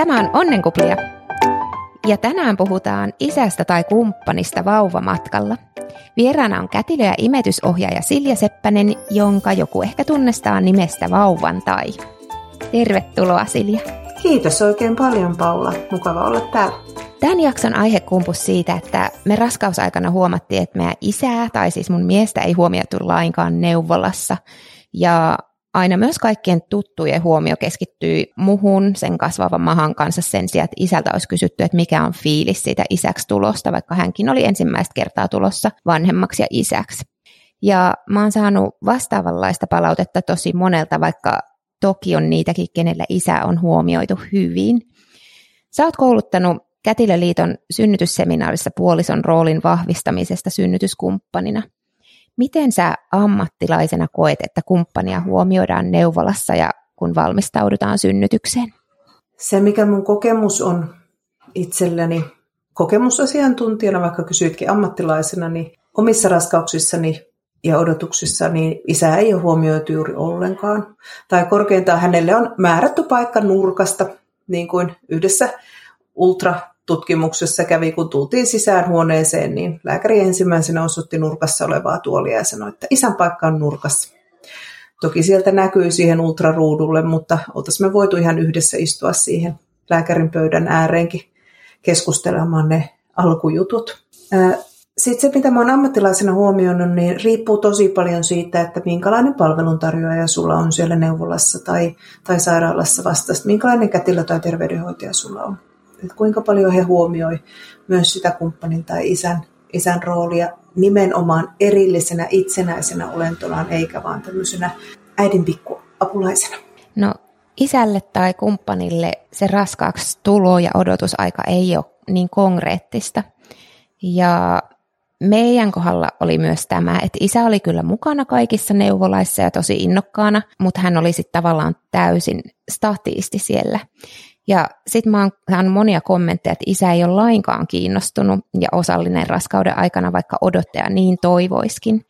Tämä on Onnenkuplia. Ja tänään puhutaan isästä tai kumppanista vauvamatkalla. Vieraana on kätilö ja imetysohjaaja Silja Seppänen, jonka joku ehkä tunnistaa nimestä Vauvan tai. Tervetuloa Silja. Kiitos oikein paljon Paula. Mukava olla täällä. Tämän jakson aihe kumpus siitä, että me raskausaikana huomattiin, että meidän isää, tai siis mun miestä, ei huomioitu lainkaan neuvolassa. Ja aina myös kaikkien tuttujen huomio keskittyi muhun sen kasvavan mahan kanssa sen sijaan, että isältä olisi kysytty, että mikä on fiilis siitä isäksi tulosta, vaikka hänkin oli ensimmäistä kertaa tulossa vanhemmaksi ja isäksi. Ja mä oon saanut vastaavanlaista palautetta tosi monelta, vaikka toki on niitäkin, kenellä isä on huomioitu hyvin. Sä oot kouluttanut Kätilöliiton synnytysseminaarissa puolison roolin vahvistamisesta synnytyskumppanina – Miten sä ammattilaisena koet, että kumppania huomioidaan neuvolassa ja kun valmistaudutaan synnytykseen? Se, mikä mun kokemus on itselleni kokemusasiantuntijana, vaikka kysyitkin ammattilaisena, niin omissa raskauksissani ja odotuksissa, niin isä ei ole huomioitu juuri ollenkaan. Tai korkeintaan hänelle on määrätty paikka nurkasta, niin kuin yhdessä ultra tutkimuksessa kävi, kun tultiin sisään huoneeseen, niin lääkäri ensimmäisenä osoitti nurkassa olevaa tuolia ja sanoi, että isän paikka on nurkassa. Toki sieltä näkyy siihen ultraruudulle, mutta oltaisiin me voitu ihan yhdessä istua siihen lääkärin pöydän ääreenkin keskustelemaan ne alkujutut. Sitten se, mitä oon ammattilaisena huomioinut, niin riippuu tosi paljon siitä, että minkälainen palveluntarjoaja sulla on siellä neuvolassa tai, tai sairaalassa vastasta, minkälainen kätilö tai terveydenhoitaja sulla on että kuinka paljon he huomioi myös sitä kumppanin tai isän, isän roolia nimenomaan erillisenä itsenäisenä olentonaan, eikä vaan tämmöisenä äidin pikkuapulaisena. No isälle tai kumppanille se raskaaksi tulo ja odotusaika ei ole niin konkreettista. Ja meidän kohdalla oli myös tämä, että isä oli kyllä mukana kaikissa neuvolaissa ja tosi innokkaana, mutta hän oli sitten tavallaan täysin statiisti siellä. Ja sitten mä oon saanut monia kommentteja, että isä ei ole lainkaan kiinnostunut ja osallinen raskauden aikana, vaikka odottaja niin toivoiskin.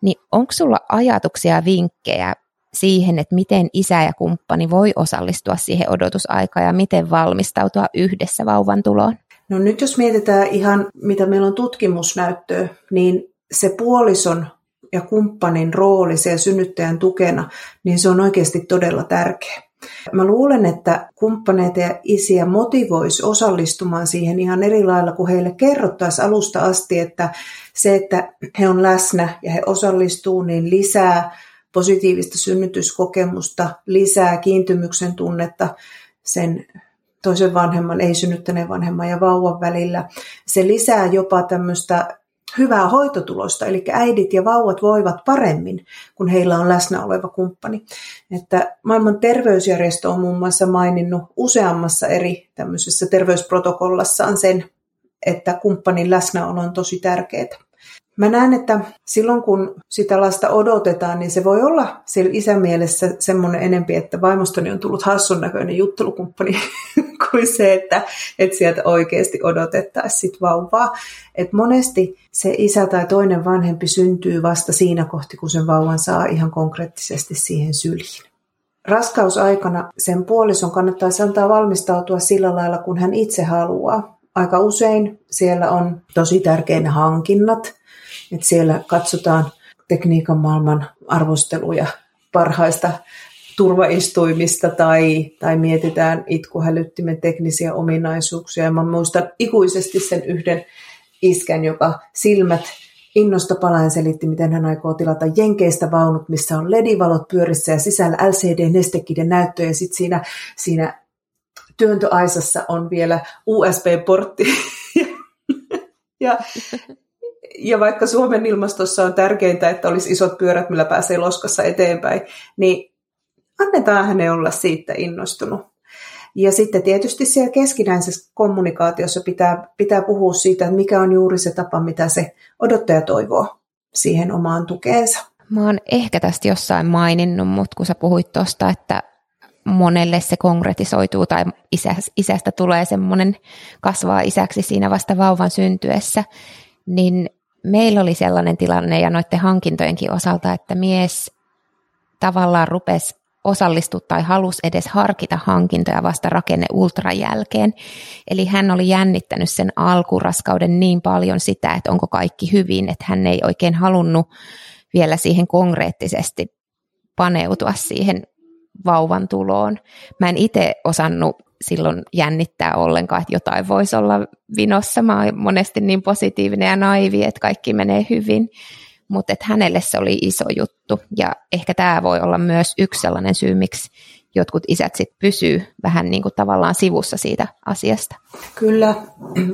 Niin onko sulla ajatuksia ja vinkkejä siihen, että miten isä ja kumppani voi osallistua siihen odotusaikaan ja miten valmistautua yhdessä vauvan tuloon? No nyt jos mietitään ihan, mitä meillä on tutkimusnäyttöä, niin se puolison ja kumppanin rooli siellä synnyttäjän tukena, niin se on oikeasti todella tärkeä. Mä luulen, että kumppaneita ja isiä motivoisi osallistumaan siihen ihan eri lailla, kun heille kerrottaisiin alusta asti, että se, että he on läsnä ja he osallistuu, niin lisää positiivista synnytyskokemusta, lisää kiintymyksen tunnetta sen toisen vanhemman, ei synnyttäneen vanhemman ja vauvan välillä. Se lisää jopa tämmöistä hyvää hoitotulosta, eli äidit ja vauvat voivat paremmin, kun heillä on läsnä oleva kumppani. Että maailman terveysjärjestö on muun muassa maininnut useammassa eri tämmöisessä terveysprotokollassaan sen, että kumppanin läsnäolo on tosi tärkeää. Mä näen, että silloin kun sitä lasta odotetaan, niin se voi olla sillä isän mielessä semmoinen enempi, että vaimostoni on tullut hassun näköinen juttelukumppani kuin se, että, että sieltä oikeasti odotettaisiin sit vauvaa. Et monesti se isä tai toinen vanhempi syntyy vasta siinä kohti, kun sen vauvan saa ihan konkreettisesti siihen syliin. Raskausaikana sen puolison kannattaa antaa valmistautua sillä lailla, kun hän itse haluaa. Aika usein siellä on tosi tärkeitä hankinnat, että siellä katsotaan tekniikan maailman arvosteluja parhaista turvaistuimista tai, tai mietitään itkuhälyttimen teknisiä ominaisuuksia. Ja mä muistan ikuisesti sen yhden iskän, joka silmät innosta palaen selitti, miten hän aikoo tilata Jenkeistä vaunut, missä on ledivalot pyörissä ja sisällä LCD-nestekiden näyttö ja sitten siinä, siinä työntöaisassa on vielä USB-portti. ja, ja vaikka Suomen ilmastossa on tärkeintä, että olisi isot pyörät, millä pääsee loskassa eteenpäin, niin annetaan hänen olla siitä innostunut. Ja sitten tietysti siellä keskinäisessä kommunikaatiossa pitää, pitää puhua siitä, että mikä on juuri se tapa, mitä se odottaja toivoo siihen omaan tukeensa. Mä oon ehkä tästä jossain maininnut, mutta kun sä puhuit tuosta, että monelle se konkretisoituu tai isä, isästä tulee semmoinen kasvaa isäksi siinä vasta vauvan syntyessä, niin meillä oli sellainen tilanne ja noiden hankintojenkin osalta, että mies tavallaan rupesi osallistu tai halus edes harkita hankintoja vasta rakenne ultran jälkeen. Eli hän oli jännittänyt sen alkuraskauden niin paljon sitä, että onko kaikki hyvin, että hän ei oikein halunnut vielä siihen konkreettisesti paneutua siihen vauvan tuloon. Mä en itse osannut silloin jännittää ollenkaan, että jotain voisi olla vinossa. Mä oon monesti niin positiivinen ja naivi, että kaikki menee hyvin mutta että hänelle se oli iso juttu. Ja ehkä tämä voi olla myös yksi sellainen syy, miksi jotkut isät sit pysyy vähän niin kuin tavallaan sivussa siitä asiasta. Kyllä,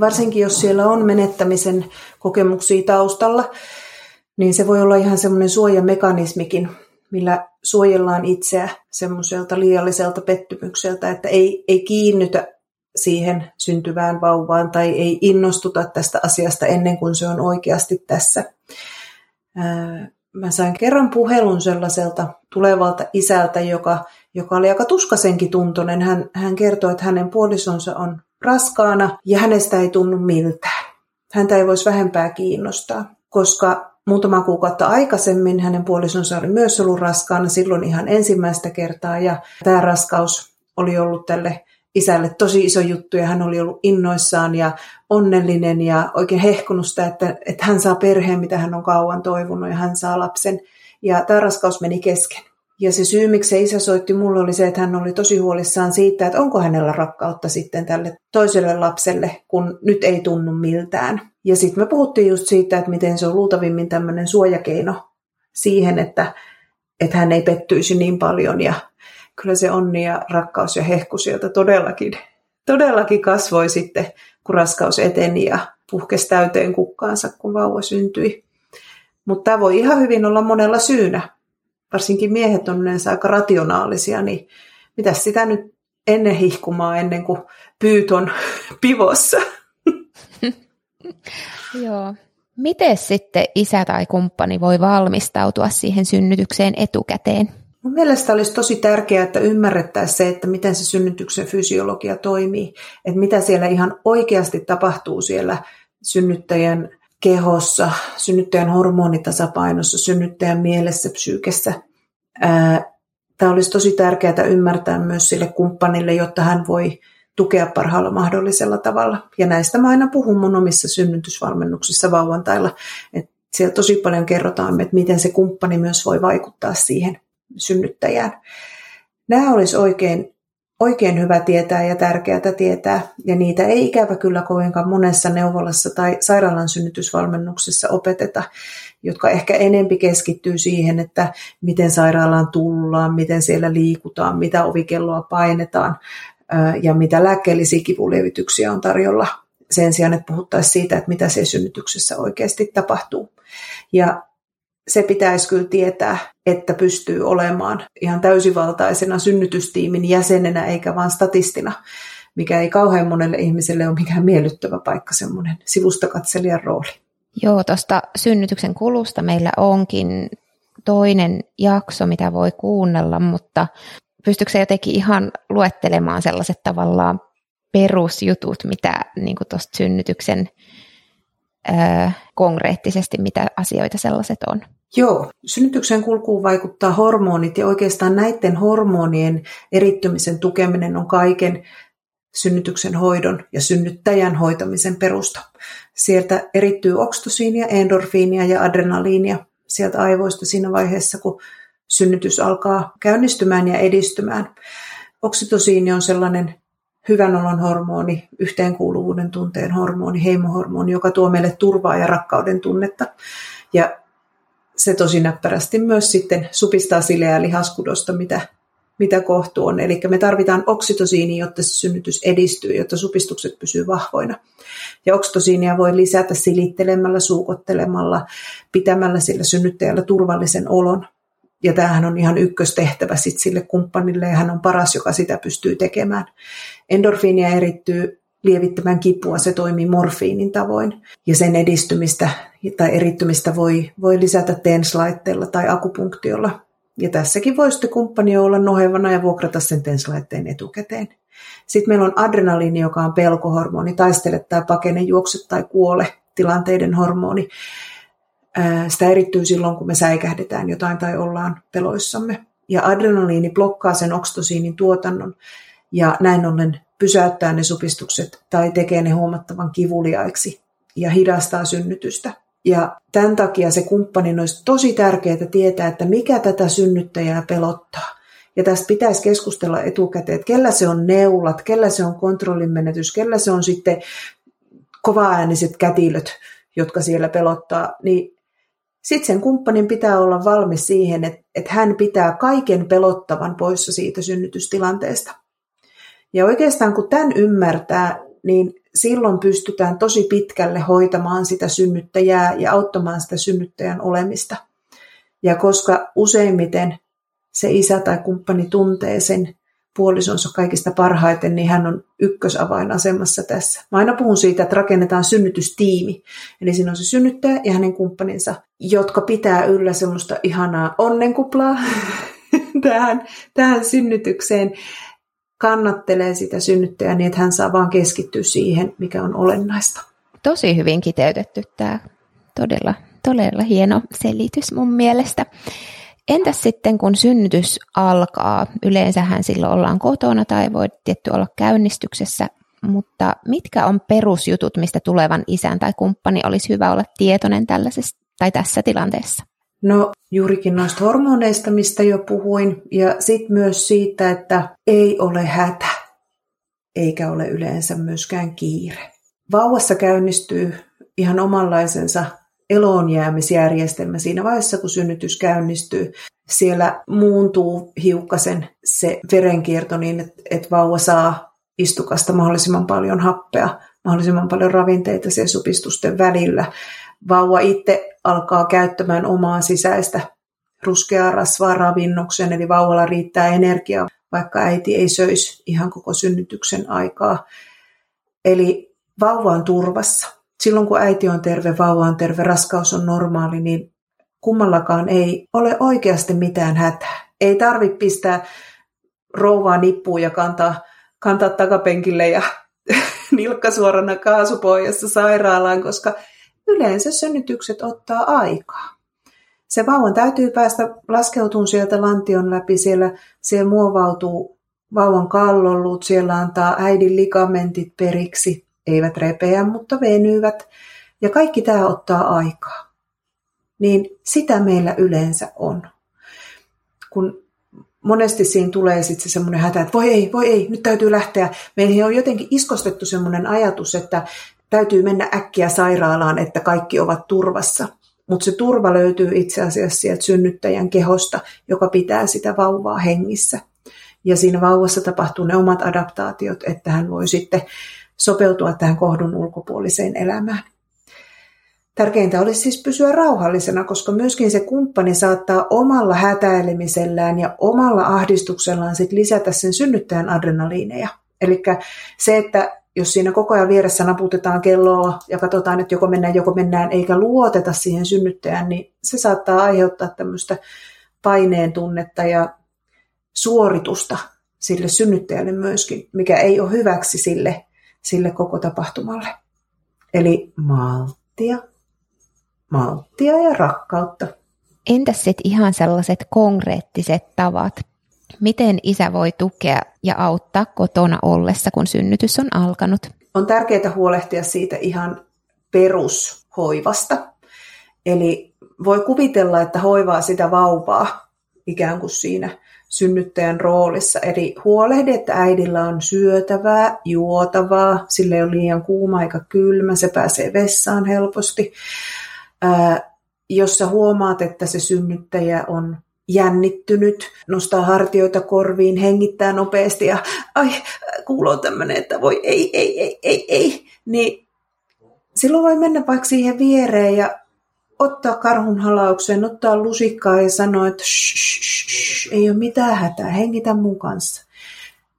varsinkin jos siellä on menettämisen kokemuksia taustalla, niin se voi olla ihan semmoinen suojamekanismikin, millä suojellaan itseä semmoiselta liialliselta pettymykseltä, että ei, ei kiinnytä siihen syntyvään vauvaan tai ei innostuta tästä asiasta ennen kuin se on oikeasti tässä mä sain kerran puhelun sellaiselta tulevalta isältä, joka, joka oli aika tuskasenkin tuntoinen. Hän, hän kertoi, että hänen puolisonsa on raskaana ja hänestä ei tunnu miltään. Häntä ei voisi vähempää kiinnostaa, koska muutama kuukautta aikaisemmin hänen puolisonsa oli myös ollut raskaana, silloin ihan ensimmäistä kertaa ja tämä raskaus oli ollut tälle isälle tosi iso juttu ja hän oli ollut innoissaan ja onnellinen ja oikein hehkunut sitä, että, että hän saa perheen, mitä hän on kauan toivonut ja hän saa lapsen. Ja tämä raskaus meni kesken. Ja se syy, miksi se isä soitti mulle, oli se, että hän oli tosi huolissaan siitä, että onko hänellä rakkautta sitten tälle toiselle lapselle, kun nyt ei tunnu miltään. Ja sitten me puhuttiin just siitä, että miten se on luultavimmin tämmöinen suojakeino siihen, että, että hän ei pettyisi niin paljon ja kyllä se onni ja rakkaus ja hehku sieltä todellakin, todellakin kasvoi sitten, kun raskaus eteni ja puhkesi täyteen kukkaansa, kun vauva syntyi. Mutta tämä voi ihan hyvin olla monella syynä. Varsinkin miehet on yleensä aika rationaalisia, niin mitä sitä nyt ennen hihkumaa, ennen kuin pyyt on pivossa. Joo. Miten sitten isä tai kumppani voi valmistautua siihen synnytykseen etukäteen? Mun mielestä olisi tosi tärkeää, että ymmärrettäisiin se, että miten se synnytyksen fysiologia toimii, että mitä siellä ihan oikeasti tapahtuu siellä synnyttäjän kehossa, synnyttäjän hormonitasapainossa, synnyttäjän mielessä, psyykessä. Tämä olisi tosi tärkeää ymmärtää myös sille kumppanille, jotta hän voi tukea parhaalla mahdollisella tavalla. Ja näistä mä aina puhun mun omissa synnytysvalmennuksissa vauvantailla, että siellä tosi paljon kerrotaan, että miten se kumppani myös voi vaikuttaa siihen synnyttäjään. Nämä olisi oikein, oikein hyvä tietää ja tärkeää tietää, ja niitä ei ikävä kyllä kovinkaan monessa neuvolassa tai sairaalan synnytysvalmennuksessa opeteta, jotka ehkä enempi keskittyy siihen, että miten sairaalaan tullaan, miten siellä liikutaan, mitä ovikelloa painetaan ja mitä lääkkeellisiä kivulievityksiä on tarjolla sen sijaan, että puhuttaisiin siitä, että mitä se synnytyksessä oikeasti tapahtuu. Ja se pitäisi kyllä tietää, että pystyy olemaan ihan täysivaltaisena synnytystiimin jäsenenä eikä vain statistina, mikä ei kauhean monelle ihmiselle ole mikään miellyttävä paikka, semmoinen sivustakatselijan rooli. Joo, tuosta synnytyksen kulusta meillä onkin toinen jakso, mitä voi kuunnella, mutta pystyykö se jotenkin ihan luettelemaan sellaiset tavallaan perusjutut, mitä niin tuosta synnytyksen konkreettisesti, mitä asioita sellaiset on? Joo, synnytyksen kulkuun vaikuttaa hormonit ja oikeastaan näiden hormonien erittymisen tukeminen on kaiken synnytyksen hoidon ja synnyttäjän hoitamisen perusta. Sieltä erittyy oksitosiinia, endorfiinia ja adrenaliinia sieltä aivoista siinä vaiheessa, kun synnytys alkaa käynnistymään ja edistymään. Oksitosiini on sellainen hyvän olon hormoni, yhteenkuuluvuuden tunteen hormoni, heimohormoni, joka tuo meille turvaa ja rakkauden tunnetta. Ja se tosi näppärästi myös sitten supistaa sileää lihaskudosta, mitä, mitä kohtu on. Eli me tarvitaan oksitosiini, jotta se synnytys edistyy, jotta supistukset pysyy vahvoina. Ja oksitosiinia voi lisätä silittelemällä, suukottelemalla, pitämällä sillä synnyttäjällä turvallisen olon. Ja tämähän on ihan ykköstehtävä sit sille kumppanille ja hän on paras, joka sitä pystyy tekemään. Endorfiinia erittyy lievittämään kipua, se toimii morfiinin tavoin. Ja sen edistymistä tai erittymistä voi, voi lisätä TENS-laitteella tai akupunktiolla. Ja tässäkin voi sitten kumppani olla nohevana ja vuokrata sen TENS-laitteen etukäteen. Sitten meillä on adrenaliini, joka on pelkohormoni, taistele tai pakene, juokse tai kuole tilanteiden hormoni. Sitä erittyy silloin, kun me säikähdetään jotain tai ollaan peloissamme. Ja adrenaliini blokkaa sen oksitosiinin tuotannon ja näin ollen pysäyttää ne supistukset tai tekee ne huomattavan kivuliaiksi ja hidastaa synnytystä. Ja tämän takia se kumppani olisi tosi tärkeää tietää, että mikä tätä synnyttäjää pelottaa. Ja tästä pitäisi keskustella etukäteen, että kellä se on neulat, kellä se on kontrollin menetys, kellä se on sitten kovaääniset kätilöt, jotka siellä pelottaa. Niin sitten sen kumppanin pitää olla valmis siihen, että, että hän pitää kaiken pelottavan poissa siitä synnytystilanteesta. Ja oikeastaan kun tämän ymmärtää, niin silloin pystytään tosi pitkälle hoitamaan sitä synnyttäjää ja auttamaan sitä synnyttäjän olemista. Ja koska useimmiten se isä tai kumppani tuntee sen puolisonsa kaikista parhaiten, niin hän on ykkösavainasemassa tässä. Mä aina puhun siitä, että rakennetaan synnytystiimi. Eli siinä on se synnyttäjä ja hänen kumppaninsa, jotka pitää yllä semmoista ihanaa onnenkuplaa tähän, tähän synnytykseen kannattelee sitä synnyttäjää niin, että hän saa vaan keskittyä siihen, mikä on olennaista. Tosi hyvin kiteytetty tämä. Todella, todella hieno selitys mun mielestä. Entäs sitten, kun synnytys alkaa? Yleensähän silloin ollaan kotona tai voi tietty olla käynnistyksessä, mutta mitkä on perusjutut, mistä tulevan isän tai kumppani olisi hyvä olla tietoinen tällaisessa tai tässä tilanteessa? No juurikin noista hormoneista, mistä jo puhuin, ja sitten myös siitä, että ei ole hätä, eikä ole yleensä myöskään kiire. Vauvassa käynnistyy ihan omanlaisensa eloonjäämisjärjestelmä siinä vaiheessa, kun synnytys käynnistyy. Siellä muuntuu hiukkasen se verenkierto niin, että, että vauva saa istukasta mahdollisimman paljon happea, mahdollisimman paljon ravinteita sen supistusten välillä vauva itse alkaa käyttämään omaa sisäistä ruskeaa rasvaa ravinnoksen, eli vauvalla riittää energiaa, vaikka äiti ei söisi ihan koko synnytyksen aikaa. Eli vauva on turvassa. Silloin kun äiti on terve, vauva on terve, raskaus on normaali, niin kummallakaan ei ole oikeasti mitään hätää. Ei tarvitse pistää rouvaa nippuun ja kantaa, kantaa takapenkille ja nilkka suorana kaasupohjassa sairaalaan, koska yleensä synnytykset ottaa aikaa. Se vauvan täytyy päästä laskeutumaan sieltä lantion läpi, siellä, siellä muovautuu vauvan kallollut, siellä antaa äidin ligamentit periksi, eivät repeä, mutta venyvät. Ja kaikki tämä ottaa aikaa. Niin sitä meillä yleensä on. Kun monesti siinä tulee sitten se semmoinen hätä, että voi ei, voi ei, nyt täytyy lähteä. Meihin on jotenkin iskostettu semmoinen ajatus, että täytyy mennä äkkiä sairaalaan, että kaikki ovat turvassa. Mutta se turva löytyy itse asiassa sieltä synnyttäjän kehosta, joka pitää sitä vauvaa hengissä. Ja siinä vauvassa tapahtuu ne omat adaptaatiot, että hän voi sitten sopeutua tähän kohdun ulkopuoliseen elämään. Tärkeintä olisi siis pysyä rauhallisena, koska myöskin se kumppani saattaa omalla hätäilemisellään ja omalla ahdistuksellaan sit lisätä sen synnyttäjän adrenaliineja. Eli se, että jos siinä koko ajan vieressä naputetaan kelloa ja katsotaan, että joko mennään, joko mennään, eikä luoteta siihen synnyttäjään, niin se saattaa aiheuttaa tämmöistä paineen tunnetta ja suoritusta sille synnyttäjälle myöskin, mikä ei ole hyväksi sille, sille koko tapahtumalle. Eli malttia, malttia ja rakkautta. Entäs sitten ihan sellaiset konkreettiset tavat Miten isä voi tukea ja auttaa kotona ollessa, kun synnytys on alkanut? On tärkeää huolehtia siitä ihan perushoivasta. Eli voi kuvitella, että hoivaa sitä vauvaa ikään kuin siinä synnyttäjän roolissa. Eli huolehdi, että äidillä on syötävää, juotavaa, sille ei ole liian kuuma eikä kylmä, se pääsee vessaan helposti. Ää, jos sä huomaat, että se synnyttäjä on jännittynyt, nostaa hartioita korviin, hengittää nopeasti ja ai, kuuluu tämmöinen, että voi ei, ei, ei, ei, ei, niin silloin voi mennä vaikka siihen viereen ja ottaa karhun halaukseen, ottaa lusikkaa ja sanoa, että shh, shh, shh, ei ole mitään hätää, hengitä mun kanssa.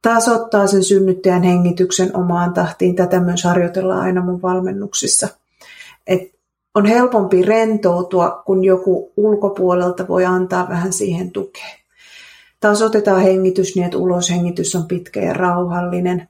Taas ottaa sen synnyttäjän hengityksen omaan tahtiin. Tätä myös harjoitellaan aina mun valmennuksissa. Et on helpompi rentoutua, kun joku ulkopuolelta voi antaa vähän siihen tukea. Taas otetaan hengitys niin, että uloshengitys on pitkä ja rauhallinen.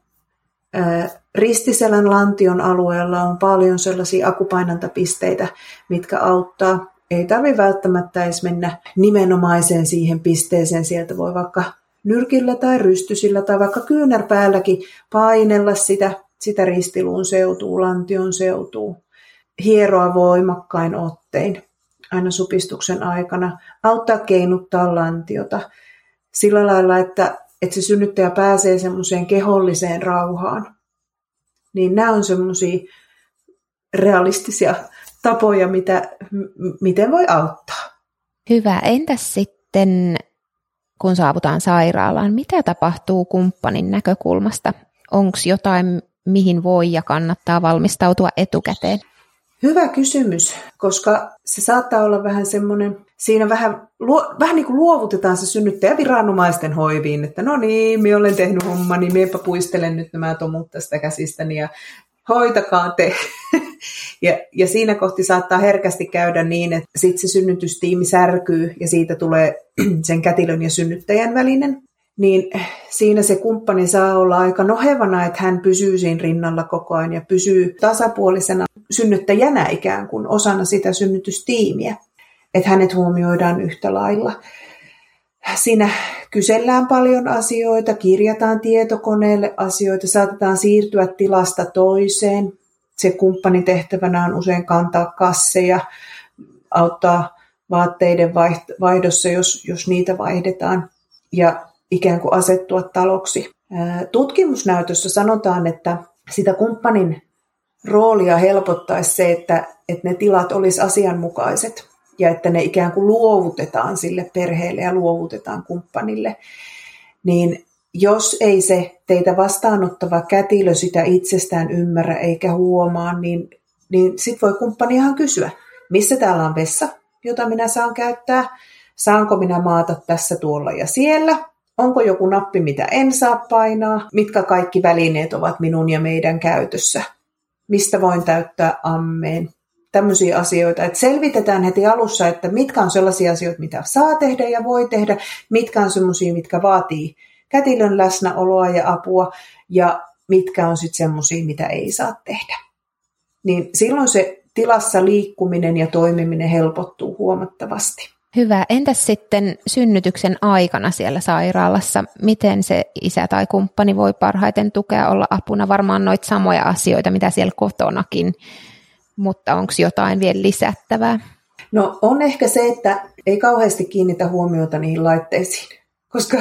Ristiselän lantion alueella on paljon sellaisia akupainantapisteitä, mitkä auttaa. ei tarvi välttämättä edes mennä nimenomaiseen siihen pisteeseen. Sieltä voi vaikka nyrkillä tai rystysillä tai vaikka kyynärpäälläkin painella sitä, sitä ristiluun seutuu, lantion seutuu, hieroa voimakkain ottein aina supistuksen aikana, auttaa keinuttaa lantiota sillä lailla, että, että se synnyttäjä pääsee semmoiseen keholliseen rauhaan. Niin nämä on semmoisia realistisia tapoja, mitä, m- miten voi auttaa. Hyvä. Entäs sitten, kun saavutaan sairaalaan, mitä tapahtuu kumppanin näkökulmasta? Onko jotain, mihin voi ja kannattaa valmistautua etukäteen? Hyvä kysymys, koska se saattaa olla vähän semmoinen, siinä vähän, luo, vähän niin kuin luovutetaan se synnyttäjä viranomaisten hoiviin, että no niin, minä olen tehnyt hommani, niin minäpä puistelen nyt nämä tomut tästä käsistäni ja hoitakaa te. ja, ja siinä kohti saattaa herkästi käydä niin, että sitten se synnytystiimi särkyy ja siitä tulee sen kätilön ja synnyttäjän välinen niin siinä se kumppani saa olla aika nohevana, että hän pysyy siinä rinnalla koko ajan ja pysyy tasapuolisena synnyttäjänä ikään kuin osana sitä synnytystiimiä, että hänet huomioidaan yhtä lailla. Siinä kysellään paljon asioita, kirjataan tietokoneelle asioita, saatetaan siirtyä tilasta toiseen. Se kumppanin tehtävänä on usein kantaa kasseja, auttaa vaatteiden vaihdossa, jos, jos niitä vaihdetaan. Ja ikään kuin asettua taloksi. Tutkimusnäytössä sanotaan, että sitä kumppanin roolia helpottaisi se, että, että ne tilat olisi asianmukaiset ja että ne ikään kuin luovutetaan sille perheelle ja luovutetaan kumppanille. Niin jos ei se teitä vastaanottava kätilö sitä itsestään ymmärrä eikä huomaa, niin, niin sitten voi kumppani ihan kysyä, missä täällä on vessa, jota minä saan käyttää, saanko minä maata tässä, tuolla ja siellä, Onko joku nappi, mitä en saa painaa? Mitkä kaikki välineet ovat minun ja meidän käytössä? Mistä voin täyttää ammeen? Tämmöisiä asioita, että selvitetään heti alussa, että mitkä on sellaisia asioita, mitä saa tehdä ja voi tehdä, mitkä on sellaisia, mitkä vaatii kätilön läsnäoloa ja apua, ja mitkä on sitten sellaisia, mitä ei saa tehdä. Niin silloin se tilassa liikkuminen ja toimiminen helpottuu huomattavasti. Hyvä. Entäs sitten synnytyksen aikana siellä sairaalassa? Miten se isä tai kumppani voi parhaiten tukea olla apuna? Varmaan noita samoja asioita, mitä siellä kotonakin, mutta onko jotain vielä lisättävää? No on ehkä se, että ei kauheasti kiinnitä huomiota niihin laitteisiin, koska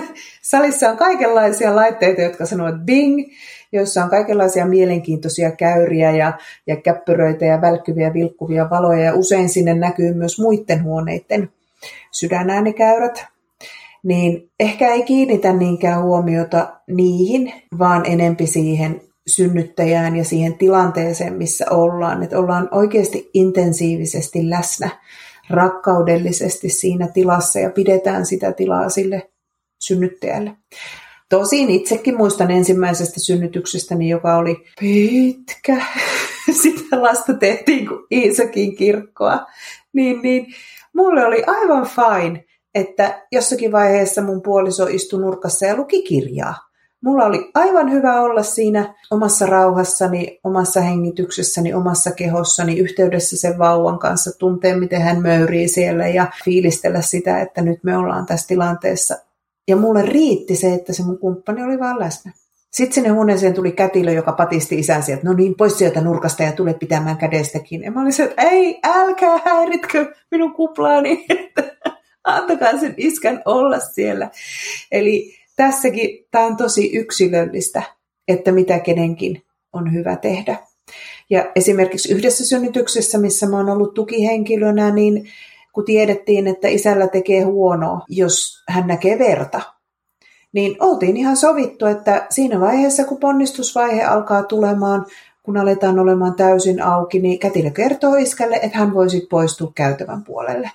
salissa on kaikenlaisia laitteita, jotka sanovat bing, joissa on kaikenlaisia mielenkiintoisia käyriä ja, ja käppyröitä ja välkkyviä vilkkuvia valoja ja usein sinne näkyy myös muiden huoneiden sydänäänikäyrät. Niin ehkä ei kiinnitä niinkään huomiota niihin, vaan enempi siihen synnyttäjään ja siihen tilanteeseen, missä ollaan. Että ollaan oikeasti intensiivisesti läsnä rakkaudellisesti siinä tilassa ja pidetään sitä tilaa sille synnyttäjälle. Tosin itsekin muistan ensimmäisestä synnytyksestäni, joka oli pitkä. Sitä lasta tehtiin kuin Iisakin kirkkoa. Niin, niin mulle oli aivan fine, että jossakin vaiheessa mun puoliso istui nurkassa ja luki kirjaa. Mulla oli aivan hyvä olla siinä omassa rauhassani, omassa hengityksessäni, omassa kehossani, yhteydessä sen vauvan kanssa, tuntea miten hän möyrii siellä ja fiilistellä sitä, että nyt me ollaan tässä tilanteessa ja mulle riitti se, että se mun kumppani oli vaan läsnä. Sitten sinne huoneeseen tuli kätilö, joka patisti isän sieltä, no niin, pois sieltä nurkasta ja tule pitämään kädestäkin. Ja mä olin se, että ei, älkää häiritkö minun kuplaani, että antakaa sen iskän olla siellä. Eli tässäkin tämä on tosi yksilöllistä, että mitä kenenkin on hyvä tehdä. Ja esimerkiksi yhdessä synnytyksessä, missä mä oon ollut tukihenkilönä, niin kun tiedettiin, että isällä tekee huonoa, jos hän näkee verta. Niin oltiin ihan sovittu, että siinä vaiheessa, kun ponnistusvaihe alkaa tulemaan, kun aletaan olemaan täysin auki, niin kätilö kertoo iskälle, että hän voisi poistua käytävän puolelle.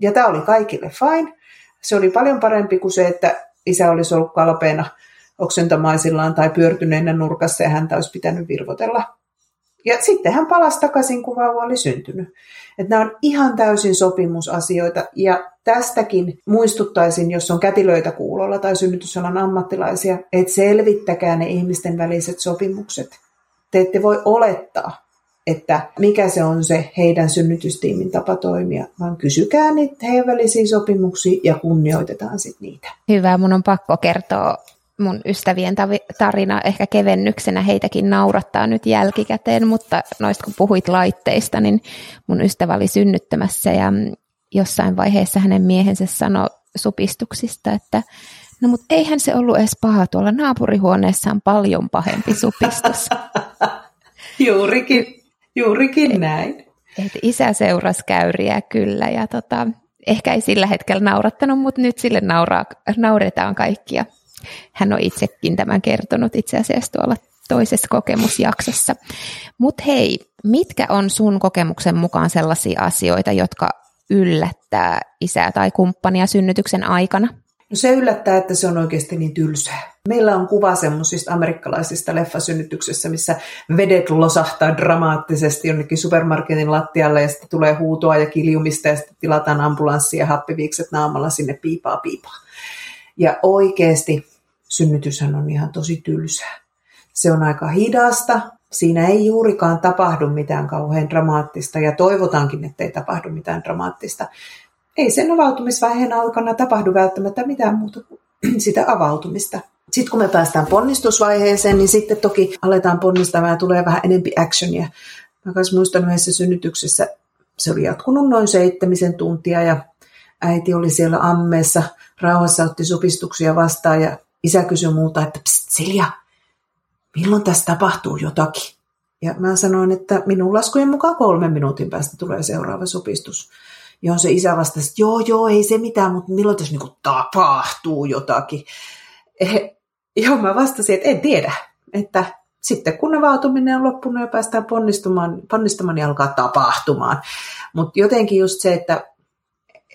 Ja tämä oli kaikille fine. Se oli paljon parempi kuin se, että isä olisi ollut kalpeena oksentamaisillaan tai pyörtyneenä nurkassa ja häntä olisi pitänyt virvotella. Ja sitten hän palasi takaisin, kun vauva oli syntynyt. Että nämä on ihan täysin sopimusasioita ja tästäkin muistuttaisin, jos on kätilöitä kuulolla tai synnytysalan ammattilaisia, että selvittäkää ne ihmisten väliset sopimukset. Te ette voi olettaa, että mikä se on se heidän synnytystiimin tapa toimia, vaan kysykää niitä heidän välisiä sopimuksia ja kunnioitetaan sitten niitä. Hyvä, mun on pakko kertoa mun ystävien tarina ehkä kevennyksenä heitäkin naurattaa nyt jälkikäteen, mutta noista kun puhuit laitteista, niin mun ystävä oli synnyttämässä ja jossain vaiheessa hänen miehensä sanoi supistuksista, että no mutta eihän se ollut edes paha, tuolla naapurihuoneessa on paljon pahempi supistus. juurikin, juurikin näin. Et isä seurasi käyriä kyllä ja tota, ehkä ei sillä hetkellä naurattanut, mutta nyt sille nauraa, nauretaan kaikkia. Hän on itsekin tämän kertonut itse asiassa tuolla toisessa kokemusjaksossa. Mutta hei, mitkä on sun kokemuksen mukaan sellaisia asioita, jotka yllättää isää tai kumppania synnytyksen aikana? No se yllättää, että se on oikeasti niin tylsää. Meillä on kuva semmoisista amerikkalaisista leffasynnytyksessä, missä vedet losahtaa dramaattisesti jonnekin supermarketin lattialle ja sitten tulee huutoa ja kiljumista ja sitten tilataan ambulanssi ja happiviikset naamalla sinne piipaa piipaa. Ja oikeasti synnytyshän on ihan tosi tylsää. Se on aika hidasta, siinä ei juurikaan tapahdu mitään kauhean dramaattista ja toivotaankin, että ei tapahdu mitään dramaattista. Ei sen avautumisvaiheen aikana tapahdu välttämättä mitään muuta kuin sitä avautumista. Sitten kun me päästään ponnistusvaiheeseen, niin sitten toki aletaan ponnistamaan ja tulee vähän enempi actionia. Mä kanssa muistan yhdessä synnytyksessä, se oli jatkunut noin seitsemisen tuntia ja äiti oli siellä ammeessa, rauhassa otti supistuksia vastaan ja isä kysyi muuta, että Psst, Silja, milloin tässä tapahtuu jotakin? Ja mä sanoin, että minun laskujen mukaan kolmen minuutin päästä tulee seuraava supistus. Johon se isä vastasi, että joo, joo, ei se mitään, mutta milloin tässä niin tapahtuu jotakin? Eh, joo, mä vastasin, että en tiedä. Että sitten kun avautuminen on loppunut ja päästään ponnistumaan, ponnistamaan, niin alkaa tapahtumaan. Mutta jotenkin just se, että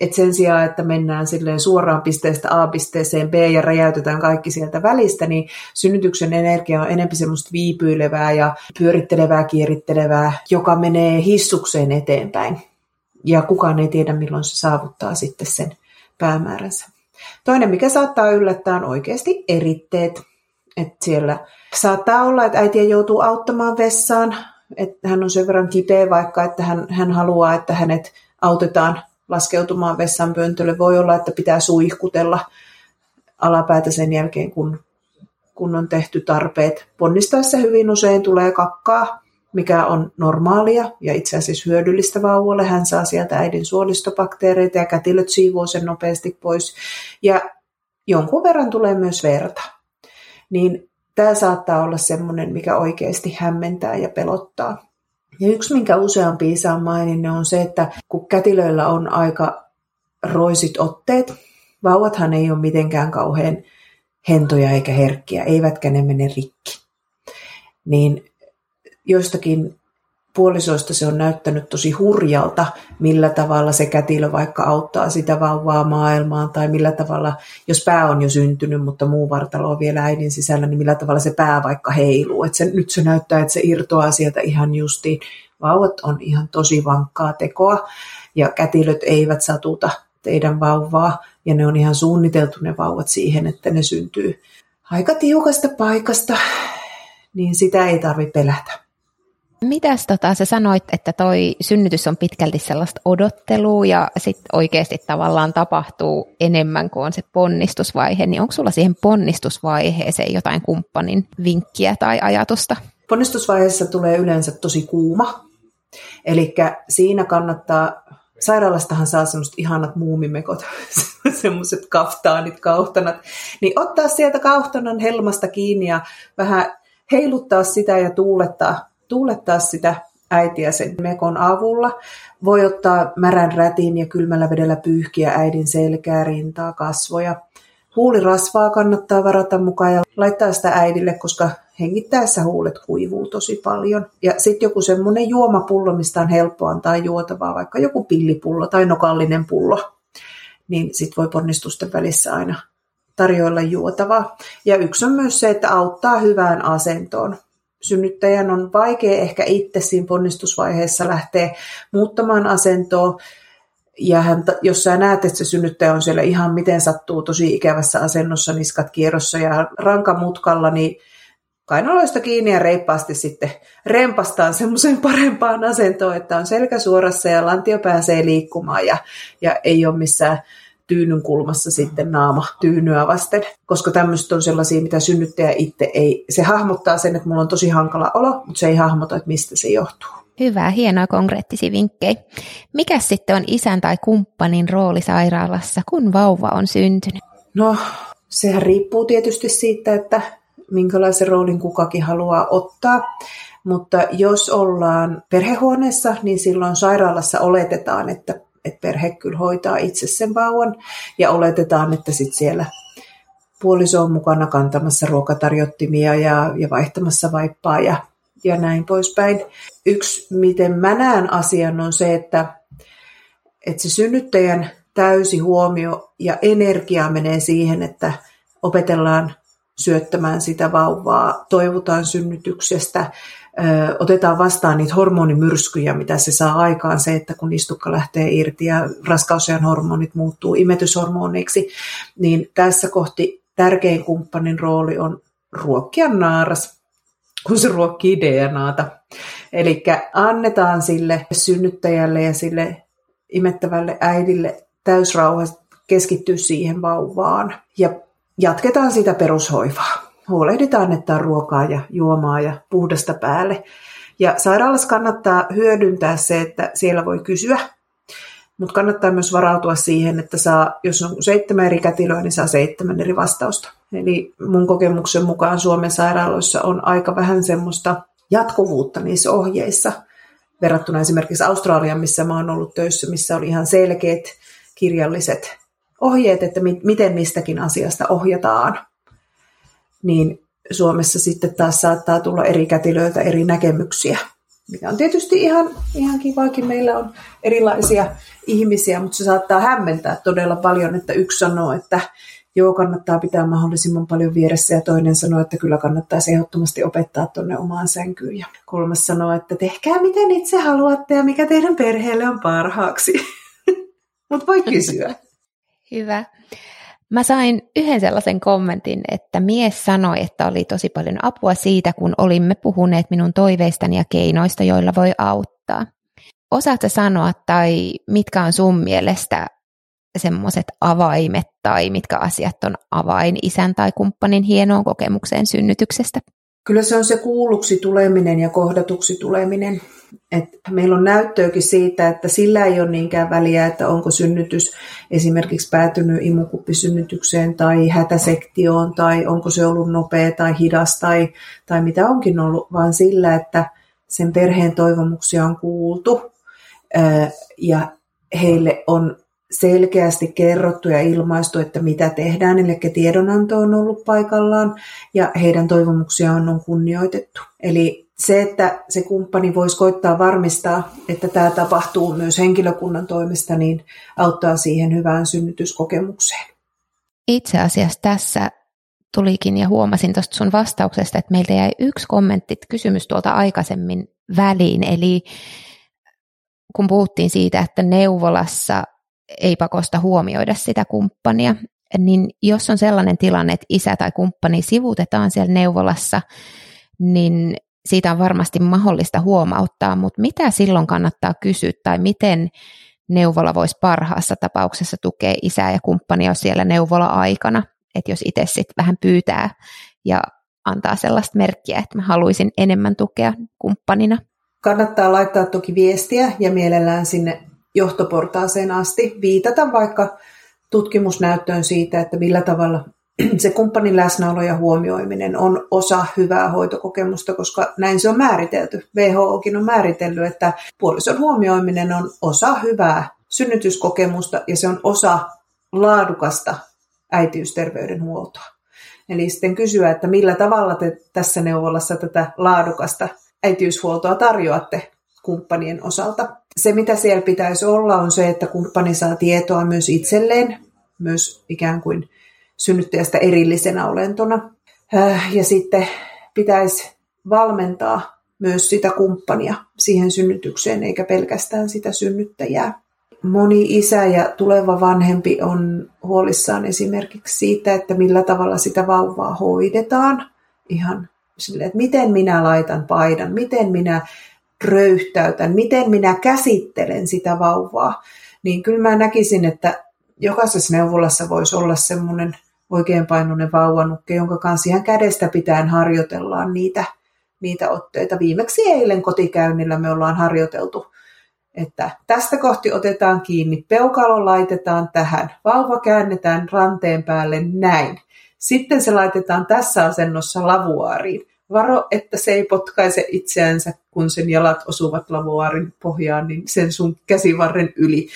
et sen sijaan, että mennään silleen suoraan pisteestä A pisteeseen B ja räjäytetään kaikki sieltä välistä, niin synnytyksen energia on enemmän semmoista viipyilevää ja pyörittelevää, kierittelevää, joka menee hissukseen eteenpäin. Ja kukaan ei tiedä, milloin se saavuttaa sitten sen päämääränsä. Toinen, mikä saattaa yllättää, on oikeasti eritteet. Että siellä saattaa olla, että äitiä joutuu auttamaan vessaan, että hän on sen verran kipeä vaikka, että hän, hän haluaa, että hänet autetaan laskeutumaan vessanpöntölle. Voi olla, että pitää suihkutella alapäätä sen jälkeen, kun, kun on tehty tarpeet. Ponnistaessa hyvin usein tulee kakkaa, mikä on normaalia ja itse asiassa hyödyllistä vauvalle. Hän saa sieltä äidin suolistobakteereita ja kätilöt siivoo sen nopeasti pois. Ja jonkun verran tulee myös verta. Niin tämä saattaa olla semmoinen, mikä oikeasti hämmentää ja pelottaa. Ja yksi, minkä useampi isä on maininnut, on se, että kun kätilöillä on aika roisit otteet, vauvathan ei ole mitenkään kauhean hentoja eikä herkkiä, eivätkä ne mene rikki. Niin joistakin puolisoista se on näyttänyt tosi hurjalta, millä tavalla se kätilö vaikka auttaa sitä vauvaa maailmaan, tai millä tavalla, jos pää on jo syntynyt, mutta muu vartalo on vielä äidin sisällä, niin millä tavalla se pää vaikka heiluu. Et se, nyt se näyttää, että se irtoaa sieltä ihan justiin. Vauvat on ihan tosi vankkaa tekoa, ja kätilöt eivät satuta teidän vauvaa, ja ne on ihan suunniteltu ne vauvat siihen, että ne syntyy aika tiukasta paikasta, niin sitä ei tarvitse pelätä. Mitäs tota, sä sanoit, että toi synnytys on pitkälti sellaista odottelua ja sitten oikeasti tavallaan tapahtuu enemmän kuin on se ponnistusvaihe, niin onko sulla siihen ponnistusvaiheeseen jotain kumppanin vinkkiä tai ajatusta? Ponnistusvaiheessa tulee yleensä tosi kuuma, eli siinä kannattaa sairaalastahan saa semmoiset ihanat muumimekot, semmoiset kaftaanit, kauhtanat, niin ottaa sieltä kauhtanan helmasta kiinni ja vähän heiluttaa sitä ja tuulettaa tuulettaa sitä äitiä sen mekon avulla. Voi ottaa märän rätin ja kylmällä vedellä pyyhkiä äidin selkää, rintaa, kasvoja. Huulirasvaa kannattaa varata mukaan ja laittaa sitä äidille, koska hengittäessä huulet kuivuu tosi paljon. Ja sitten joku semmoinen juomapullo, mistä on helppo antaa juotavaa, vaikka joku pillipullo tai nokallinen pullo, niin sitten voi ponnistusten välissä aina tarjoilla juotavaa. Ja yksi on myös se, että auttaa hyvään asentoon synnyttäjän on vaikea ehkä itse siinä ponnistusvaiheessa lähteä muuttamaan asentoa. Ja hän, jos sä näet, että se synnyttäjä on siellä ihan miten sattuu tosi ikävässä asennossa, niskat kierrossa ja rankamutkalla, niin kainaloista kiinni ja reippaasti sitten rempastaan semmoiseen parempaan asentoon, että on selkä suorassa ja lantio pääsee liikkumaan ja, ja ei ole missään tyynyn kulmassa sitten naama tyynyä vasten, koska tämmöiset on sellaisia, mitä synnyttäjä itse ei, se hahmottaa sen, että mulla on tosi hankala olo, mutta se ei hahmota, että mistä se johtuu. Hyvä, hienoa konkreettisia vinkkejä. Mikä sitten on isän tai kumppanin rooli sairaalassa, kun vauva on syntynyt? No, sehän riippuu tietysti siitä, että minkälaisen roolin kukakin haluaa ottaa. Mutta jos ollaan perhehuoneessa, niin silloin sairaalassa oletetaan, että, että perhe kyllä hoitaa itse sen vauvan ja oletetaan, että sitten siellä puoliso on mukana kantamassa ruokatarjottimia ja, ja vaihtamassa vaippaa ja, ja näin poispäin. Yksi, miten mä näen asian, on se, että, että se synnyttäjän täysi huomio ja energia menee siihen, että opetellaan syöttämään sitä vauvaa, toivotaan synnytyksestä, otetaan vastaan niitä hormonimyrskyjä, mitä se saa aikaan, se, että kun istukka lähtee irti ja raskausajan hormonit muuttuu imetyshormoneiksi, niin tässä kohti tärkein kumppanin rooli on ruokkia naaras, kun se ruokkii DNAta. Eli annetaan sille synnyttäjälle ja sille imettävälle äidille täysrauha keskittyä siihen vauvaan. Ja jatketaan sitä perushoivaa. Huolehditaan, että on ruokaa ja juomaa ja puhdasta päälle. Ja sairaalassa kannattaa hyödyntää se, että siellä voi kysyä, mutta kannattaa myös varautua siihen, että saa, jos on seitsemän eri kätilöä, niin saa seitsemän eri vastausta. Eli mun kokemuksen mukaan Suomen sairaaloissa on aika vähän semmoista jatkuvuutta niissä ohjeissa, verrattuna esimerkiksi Australiaan, missä mä oon ollut töissä, missä oli ihan selkeät kirjalliset ohjeet, että mi- miten mistäkin asiasta ohjataan, niin Suomessa sitten taas saattaa tulla eri kätilöiltä eri näkemyksiä, mikä on tietysti ihan, ihan kivaakin. Meillä on erilaisia ihmisiä, mutta se saattaa hämmentää todella paljon, että yksi sanoo, että joo, kannattaa pitää mahdollisimman paljon vieressä ja toinen sanoo, että kyllä kannattaa ehdottomasti opettaa tuonne omaan sänkyyn. Ja kolmas sanoo, että tehkää miten itse haluatte ja mikä teidän perheelle on parhaaksi. mutta voi kysyä. Hyvä. Mä sain yhden sellaisen kommentin, että mies sanoi, että oli tosi paljon apua siitä, kun olimme puhuneet minun toiveistani ja keinoista, joilla voi auttaa. Osaatko sanoa tai mitkä on sun mielestä semmoiset avaimet tai mitkä asiat on avain isän tai kumppanin hienoon kokemukseen synnytyksestä? Kyllä se on se kuulluksi tuleminen ja kohdatuksi tuleminen. Et meillä on näyttöäkin siitä, että sillä ei ole niinkään väliä, että onko synnytys esimerkiksi päätynyt imukuppisynnytykseen tai hätäsektioon tai onko se ollut nopea tai hidas tai, tai mitä onkin ollut, vaan sillä, että sen perheen toivomuksia on kuultu ja heille on selkeästi kerrottu ja ilmaistu, että mitä tehdään, eli tiedonanto on ollut paikallaan ja heidän toivomuksiaan on kunnioitettu. Eli se, että se kumppani voisi koittaa varmistaa, että tämä tapahtuu myös henkilökunnan toimesta, niin auttaa siihen hyvään synnytyskokemukseen. Itse asiassa tässä tulikin ja huomasin tuosta sun vastauksesta, että meiltä jäi yksi kommentti, kysymys tuolta aikaisemmin väliin. Eli kun puhuttiin siitä, että neuvolassa ei pakosta huomioida sitä kumppania, niin jos on sellainen tilanne, että isä tai kumppani sivutetaan siellä neuvolassa, niin siitä on varmasti mahdollista huomauttaa, mutta mitä silloin kannattaa kysyä tai miten neuvola voisi parhaassa tapauksessa tukea isää ja kumppania siellä neuvola-aikana, että jos itse sitten vähän pyytää ja antaa sellaista merkkiä, että mä haluaisin enemmän tukea kumppanina. Kannattaa laittaa toki viestiä ja mielellään sinne johtoportaaseen asti viitata vaikka tutkimusnäyttöön siitä, että millä tavalla se kumppanin läsnäolo ja huomioiminen on osa hyvää hoitokokemusta, koska näin se on määritelty. WHOkin on määritellyt, että puolison huomioiminen on osa hyvää synnytyskokemusta ja se on osa laadukasta äitiysterveydenhuoltoa. Eli sitten kysyä, että millä tavalla te tässä neuvolassa tätä laadukasta äitiyshuoltoa tarjoatte kumppanien osalta. Se, mitä siellä pitäisi olla, on se, että kumppani saa tietoa myös itselleen, myös ikään kuin synnyttäjästä erillisenä olentona. Äh, ja sitten pitäisi valmentaa myös sitä kumppania siihen synnytykseen, eikä pelkästään sitä synnyttäjää. Moni isä ja tuleva vanhempi on huolissaan esimerkiksi siitä, että millä tavalla sitä vauvaa hoidetaan ihan sille, että miten minä laitan paidan, miten minä röyhtäytän, miten minä käsittelen sitä vauvaa, niin kyllä mä näkisin, että jokaisessa neuvolassa voisi olla semmoinen oikeinpainoinen vauvanukke, jonka kanssa ihan kädestä pitäen harjoitellaan niitä, niitä otteita. Viimeksi eilen kotikäynnillä me ollaan harjoiteltu, että tästä kohti otetaan kiinni, peukalo laitetaan tähän, vauva käännetään ranteen päälle näin. Sitten se laitetaan tässä asennossa lavuaariin. Varo, että se ei potkaise itseänsä, kun sen jalat osuvat lavuaarin pohjaan, niin sen sun käsivarren yli.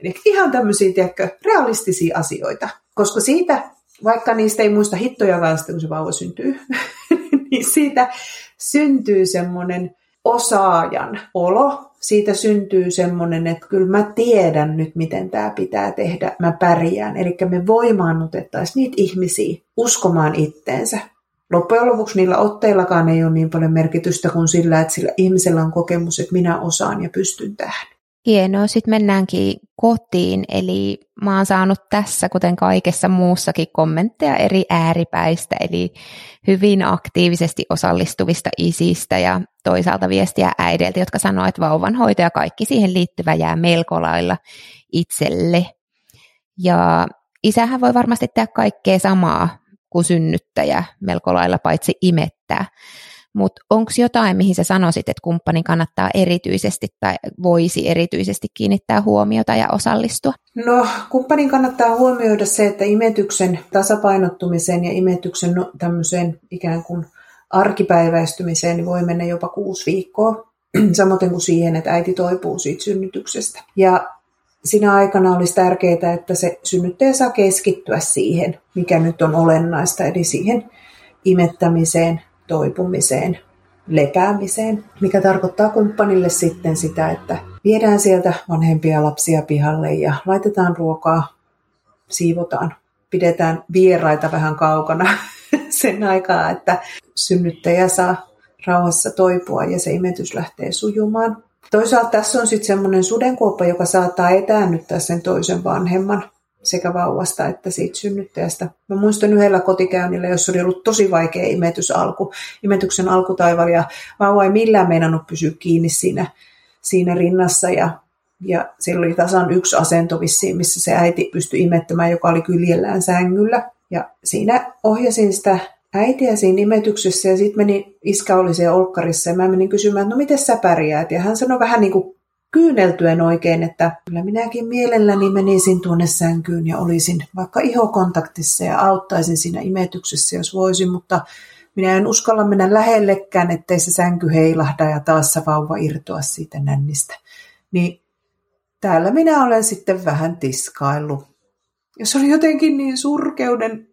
Eli ihan tämmöisiä, tiedätkö, realistisia asioita. Koska siitä, vaikka niistä ei muista hittoja sitten, kun se vauva syntyy, niin siitä syntyy semmoinen osaajan olo. Siitä syntyy semmoinen, että kyllä mä tiedän nyt, miten tämä pitää tehdä, mä pärjään. Eli me voimaannutettaisiin niitä ihmisiä uskomaan itteensä. Loppujen lopuksi niillä otteillakaan ei ole niin paljon merkitystä kuin sillä, että sillä ihmisellä on kokemus, että minä osaan ja pystyn tähän. Hienoa, sitten mennäänkin kotiin, eli mä oon saanut tässä, kuten kaikessa muussakin, kommentteja eri ääripäistä, eli hyvin aktiivisesti osallistuvista isistä ja toisaalta viestiä äideiltä, jotka sanoo, että vauvanhoito ja kaikki siihen liittyvä jää melko lailla itselle. Ja isähän voi varmasti tehdä kaikkea samaa kuin synnyttäjä melko lailla, paitsi imettää. Mutta onko jotain, mihin sä sanoisit, että kumppanin kannattaa erityisesti tai voisi erityisesti kiinnittää huomiota ja osallistua? No, kumppanin kannattaa huomioida se, että imetyksen tasapainottumiseen ja imetyksen no, tämmöiseen ikään kuin arkipäiväistymiseen niin voi mennä jopa kuusi viikkoa, samoin kuin siihen, että äiti toipuu siitä synnytyksestä. Ja siinä aikana olisi tärkeää, että se synnyttäjä saa keskittyä siihen, mikä nyt on olennaista, eli siihen imettämiseen, toipumiseen, lepäämiseen, mikä tarkoittaa kumppanille sitten sitä, että viedään sieltä vanhempia lapsia pihalle ja laitetaan ruokaa, siivotaan, pidetään vieraita vähän kaukana sen aikaa, että synnyttäjä saa rauhassa toipua ja se imetys lähtee sujumaan. Toisaalta tässä on sitten semmoinen sudenkuoppa, joka saattaa etäännyttää sen toisen vanhemman sekä vauvasta että siitä synnyttäjästä. Mä muistan yhdellä kotikäynnillä, jossa oli ollut tosi vaikea imetys alku, imetyksen alkutaival ja vauva ei millään meinannut pysyä kiinni siinä, siinä rinnassa ja ja siellä oli tasan yksi asento vissiin, missä se äiti pystyi imettämään, joka oli kyljellään sängyllä. Ja siinä ohjasin sitä äitiä siinä imetyksessä ja sitten meni, iskä oli siellä olkkarissa ja mä menin kysymään, että no miten sä pärjäät? Ja hän sanoi vähän niin kuin kyyneltyen oikein, että kyllä minäkin mielelläni menisin tuonne sänkyyn ja olisin vaikka ihokontaktissa ja auttaisin siinä imetyksessä, jos voisin, mutta minä en uskalla mennä lähellekään, ettei se sänky heilahda ja taas se vauva irtoa siitä nännistä. Niin täällä minä olen sitten vähän tiskaillut. Ja se oli jotenkin niin surkeuden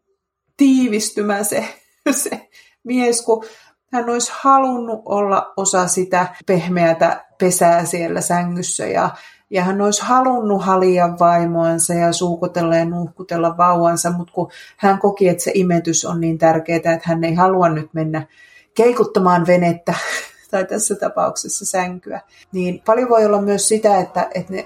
tiivistymä se, se mies, kun hän olisi halunnut olla osa sitä pehmeätä pesää siellä sängyssä ja, ja hän olisi halunnut halia vaimoansa ja suukotella ja nuhkutella vauvansa, mutta kun hän koki, että se imetys on niin tärkeää, että hän ei halua nyt mennä keikuttamaan venettä tai tässä tapauksessa sänkyä, niin paljon voi olla myös sitä, että, että ne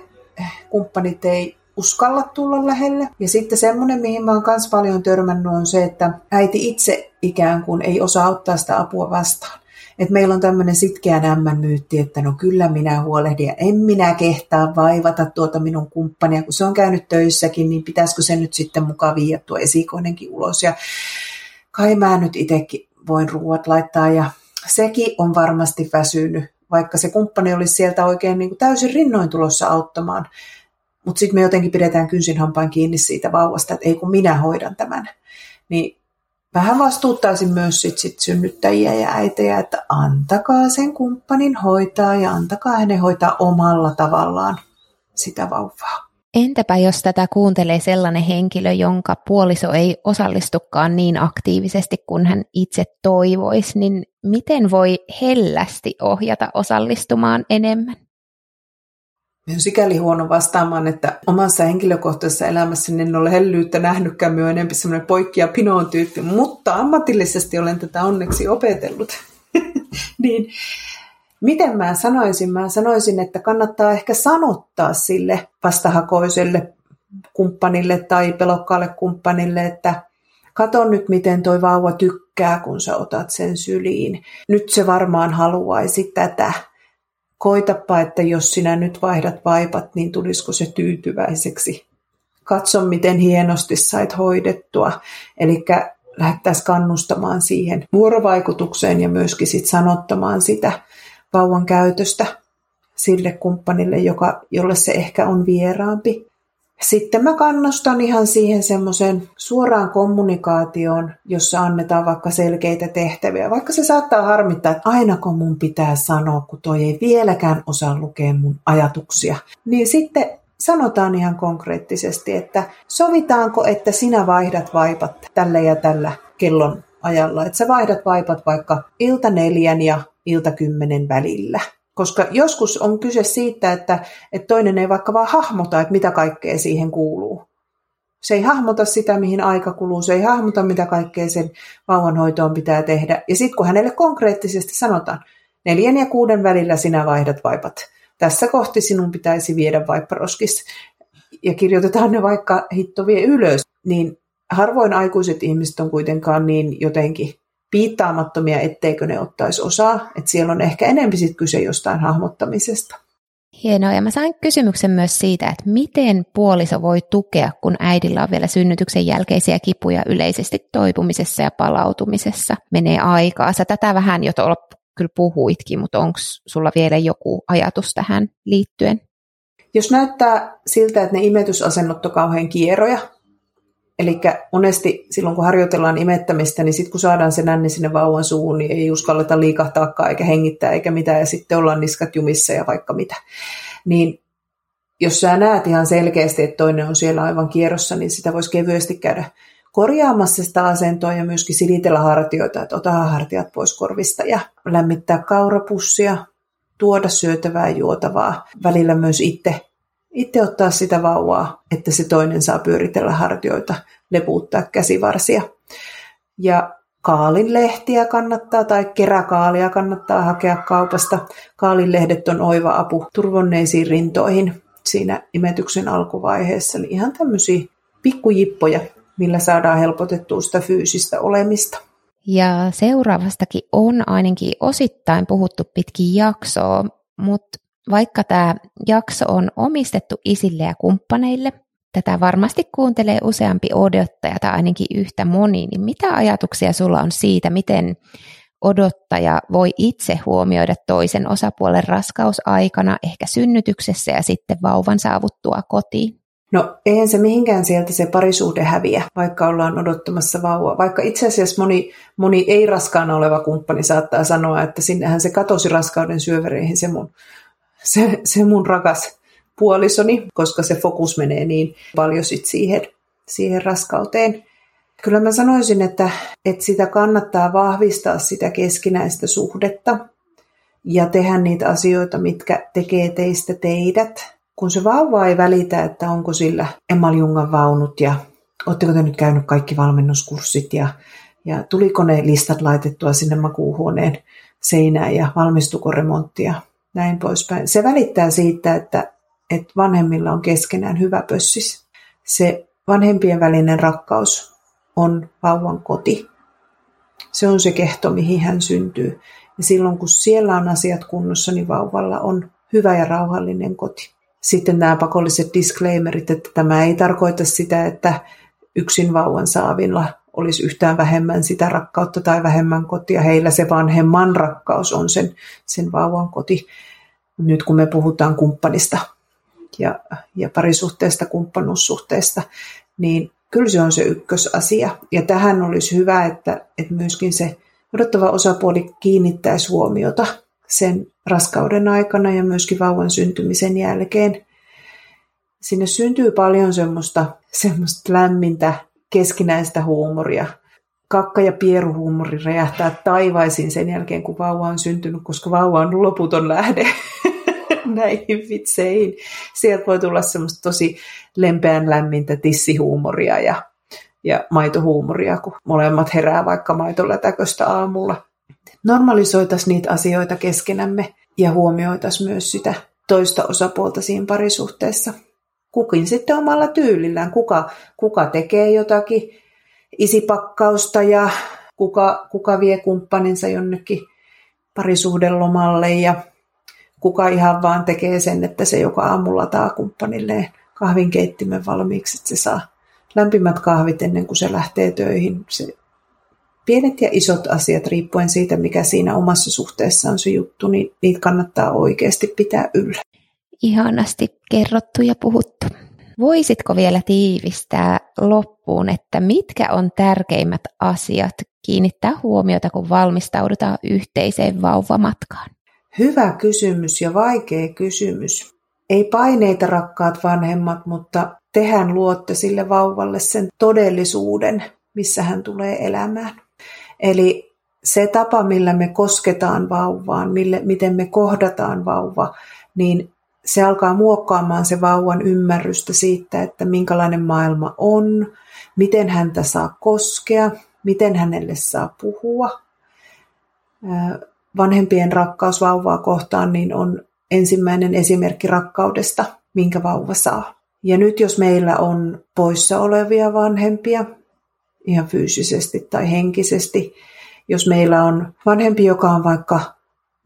kumppanit ei uskalla tulla lähelle. Ja sitten semmoinen, mihin mä oon myös paljon törmännyt, on se, että äiti itse ikään kuin ei osaa ottaa sitä apua vastaan. Et meillä on tämmöinen sitkeän ämmän myytti, että no kyllä minä huolehdin ja en minä kehtaa vaivata tuota minun kumppania, kun se on käynyt töissäkin, niin pitäisikö se nyt sitten mukaan viiä tuo esikoinenkin ulos. Ja kai mä nyt itsekin voin ruuat laittaa ja sekin on varmasti väsynyt, vaikka se kumppani olisi sieltä oikein niin kuin täysin rinnoin tulossa auttamaan. Mutta sitten me jotenkin pidetään kynsin hampain kiinni siitä vauvasta, että ei kun minä hoidan tämän. Niin vähän vastuuttaisin myös sit, sit synnyttäjiä ja äitejä, että antakaa sen kumppanin hoitaa ja antakaa hänen hoitaa omalla tavallaan sitä vauvaa. Entäpä jos tätä kuuntelee sellainen henkilö, jonka puoliso ei osallistukaan niin aktiivisesti kuin hän itse toivoisi, niin miten voi hellästi ohjata osallistumaan enemmän? Minä sikäli huono vastaamaan, että omassa henkilökohtaisessa elämässä en ole hellyyttä nähnytkään, minä enemmän semmoinen poikki ja pinoon tyyppi, mutta ammatillisesti olen tätä onneksi opetellut. niin, miten mä sanoisin? Mä sanoisin, että kannattaa ehkä sanottaa sille vastahakoiselle kumppanille tai pelokkaalle kumppanille, että Kato nyt, miten toi vauva tykkää, kun sä otat sen syliin. Nyt se varmaan haluaisi tätä. Koitapa, että jos sinä nyt vaihdat vaipat, niin tulisiko se tyytyväiseksi. Katso, miten hienosti sait hoidettua. Eli lähdettäisiin kannustamaan siihen vuorovaikutukseen ja myöskin sit sanottamaan sitä vauvan käytöstä sille kumppanille, joka, jolle se ehkä on vieraampi. Sitten mä kannustan ihan siihen semmoiseen suoraan kommunikaatioon, jossa annetaan vaikka selkeitä tehtäviä. Vaikka se saattaa harmittaa, että aina kun mun pitää sanoa, kun toi ei vieläkään osaa lukea mun ajatuksia, niin sitten sanotaan ihan konkreettisesti, että sovitaanko, että sinä vaihdat vaipat tällä ja tällä kellon ajalla. Että sä vaihdat vaipat vaikka ilta neljän ja ilta kymmenen välillä. Koska joskus on kyse siitä, että, että toinen ei vaikka vaan hahmota, että mitä kaikkea siihen kuuluu. Se ei hahmota sitä, mihin aika kuluu, se ei hahmota, mitä kaikkea sen vauvanhoitoon pitää tehdä. Ja sitten kun hänelle konkreettisesti sanotaan, neljän ja kuuden välillä sinä vaihdat vaipat. Tässä kohti sinun pitäisi viedä vaipparoskis. Ja kirjoitetaan ne vaikka hitto vie ylös. Niin harvoin aikuiset ihmiset on kuitenkaan niin jotenkin piittaamattomia, etteikö ne ottaisi osaa. Että siellä on ehkä enemmän sit kyse jostain hahmottamisesta. Hienoa, ja mä sain kysymyksen myös siitä, että miten puoliso voi tukea, kun äidillä on vielä synnytyksen jälkeisiä kipuja yleisesti toipumisessa ja palautumisessa. Menee aikaa. Sä tätä vähän jo tuolla kyllä puhuitkin, mutta onko sulla vielä joku ajatus tähän liittyen? Jos näyttää siltä, että ne imetysasennot on kauhean kierroja, Eli monesti silloin, kun harjoitellaan imettämistä, niin sitten kun saadaan se nänni sinne vauvan suuhun, niin ei uskalleta liikahtaakaan eikä hengittää eikä mitään, ja sitten ollaan niskat jumissa ja vaikka mitä. Niin jos sä näet ihan selkeästi, että toinen on siellä aivan kierrossa, niin sitä voisi kevyesti käydä korjaamassa sitä asentoa ja myöskin silitellä hartioita, että ota hartiat pois korvista ja lämmittää kaurapussia, tuoda syötävää juotavaa, välillä myös itse itse ottaa sitä vauvaa, että se toinen saa pyöritellä hartioita, lepuuttaa käsivarsia. Ja kaalinlehtiä kannattaa tai keräkaalia kannattaa hakea kaupasta. Kaalinlehdet on oiva apu turvonneisiin rintoihin siinä imetyksen alkuvaiheessa. Eli ihan tämmöisiä pikkujippoja, millä saadaan helpotettua sitä fyysistä olemista. Ja seuraavastakin on ainakin osittain puhuttu pitkin jaksoa, mutta vaikka tämä jakso on omistettu isille ja kumppaneille, tätä varmasti kuuntelee useampi odottaja tai ainakin yhtä moni, niin mitä ajatuksia sulla on siitä, miten odottaja voi itse huomioida toisen osapuolen raskausaikana, ehkä synnytyksessä ja sitten vauvan saavuttua kotiin? No eihän se mihinkään sieltä se parisuhde häviä, vaikka ollaan odottamassa vauvaa. Vaikka itse asiassa moni, moni ei-raskaana oleva kumppani saattaa sanoa, että sinnehän se katosi raskauden syövereihin se mun se, se mun rakas puolisoni, koska se fokus menee niin paljon sit siihen, siihen raskauteen. Kyllä mä sanoisin, että, että sitä kannattaa vahvistaa sitä keskinäistä suhdetta ja tehdä niitä asioita, mitkä tekee teistä teidät. Kun se vauva ei välitä, että onko sillä Emaljungan vaunut ja oletteko te nyt käynyt kaikki valmennuskurssit ja, ja tuliko ne listat laitettua sinne makuuhuoneen seinään ja valmistuko remonttia näin poispäin. Se välittää siitä, että, että vanhemmilla on keskenään hyvä pössis. Se vanhempien välinen rakkaus on vauvan koti. Se on se kehto, mihin hän syntyy. Ja silloin kun siellä on asiat kunnossa, niin vauvalla on hyvä ja rauhallinen koti. Sitten nämä pakolliset disclaimerit, että tämä ei tarkoita sitä, että yksin vauvan saavilla olisi yhtään vähemmän sitä rakkautta tai vähemmän kotia. Heillä se vanhemman rakkaus on sen, sen vauvan koti. Nyt kun me puhutaan kumppanista ja, ja parisuhteesta, kumppanuussuhteesta, niin kyllä se on se ykkösasia. Ja tähän olisi hyvä, että, että myöskin se odottava osapuoli kiinnittäisi huomiota sen raskauden aikana ja myöskin vauvan syntymisen jälkeen. Sinne syntyy paljon semmoista, semmoista lämmintä keskinäistä huumoria. Kakka- ja pieruhuumori räjähtää taivaisin sen jälkeen, kun vauva on syntynyt, koska vauva on loputon lähde näihin vitseihin. Sieltä voi tulla semmoista tosi lempeän lämmintä tissihuumoria ja, ja maitohuumoria, kun molemmat herää vaikka maitolätäköstä aamulla. Normalisoitaisiin niitä asioita keskenämme ja huomioitaisiin myös sitä toista osapuolta siinä parisuhteessa kukin sitten omalla tyylillään. Kuka, kuka tekee jotakin isipakkausta ja kuka, kuka vie kumppaninsa jonnekin parisuhdelomalle ja kuka ihan vaan tekee sen, että se joka aamulla taa kumppanilleen kahvinkeittimen valmiiksi, että se saa lämpimät kahvit ennen kuin se lähtee töihin. Se pienet ja isot asiat, riippuen siitä, mikä siinä omassa suhteessa on se juttu, niin niitä kannattaa oikeasti pitää yllä. Ihanasti kerrottu ja puhuttu. Voisitko vielä tiivistää loppuun, että mitkä on tärkeimmät asiat kiinnittää huomiota, kun valmistaudutaan yhteiseen vauvamatkaan? Hyvä kysymys ja vaikea kysymys. Ei paineita rakkaat vanhemmat, mutta tehän luotte sille vauvalle sen todellisuuden, missä hän tulee elämään. Eli se tapa, millä me kosketaan vauvaan, mille, miten me kohdataan vauva, niin se alkaa muokkaamaan se vauvan ymmärrystä siitä, että minkälainen maailma on, miten häntä saa koskea, miten hänelle saa puhua. Vanhempien rakkaus vauvaa kohtaan niin on ensimmäinen esimerkki rakkaudesta, minkä vauva saa. Ja nyt jos meillä on poissa olevia vanhempia, ihan fyysisesti tai henkisesti, jos meillä on vanhempi, joka on vaikka